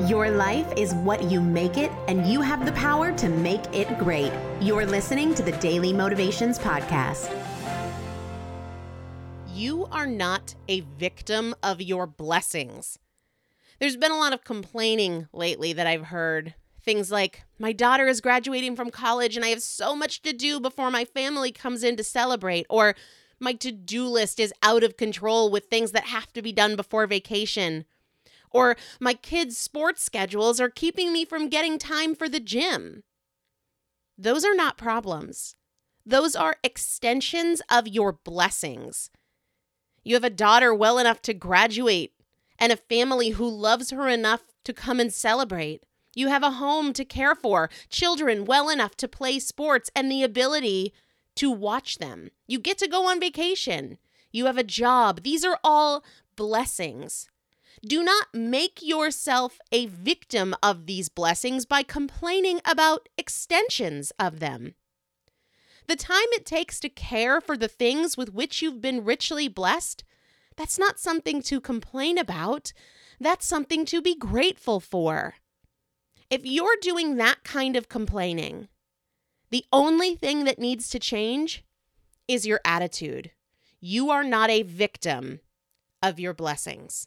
Your life is what you make it, and you have the power to make it great. You're listening to the Daily Motivations Podcast. You are not a victim of your blessings. There's been a lot of complaining lately that I've heard. Things like, my daughter is graduating from college and I have so much to do before my family comes in to celebrate. Or, my to do list is out of control with things that have to be done before vacation or my kids' sports schedules are keeping me from getting time for the gym. Those are not problems. Those are extensions of your blessings. You have a daughter well enough to graduate and a family who loves her enough to come and celebrate. You have a home to care for, children well enough to play sports, and the ability to watch them. You get to go on vacation. You have a job. These are all blessings. Do not make yourself a victim of these blessings by complaining about extensions of them. The time it takes to care for the things with which you've been richly blessed, that's not something to complain about. That's something to be grateful for. If you're doing that kind of complaining, the only thing that needs to change is your attitude. You are not a victim of your blessings.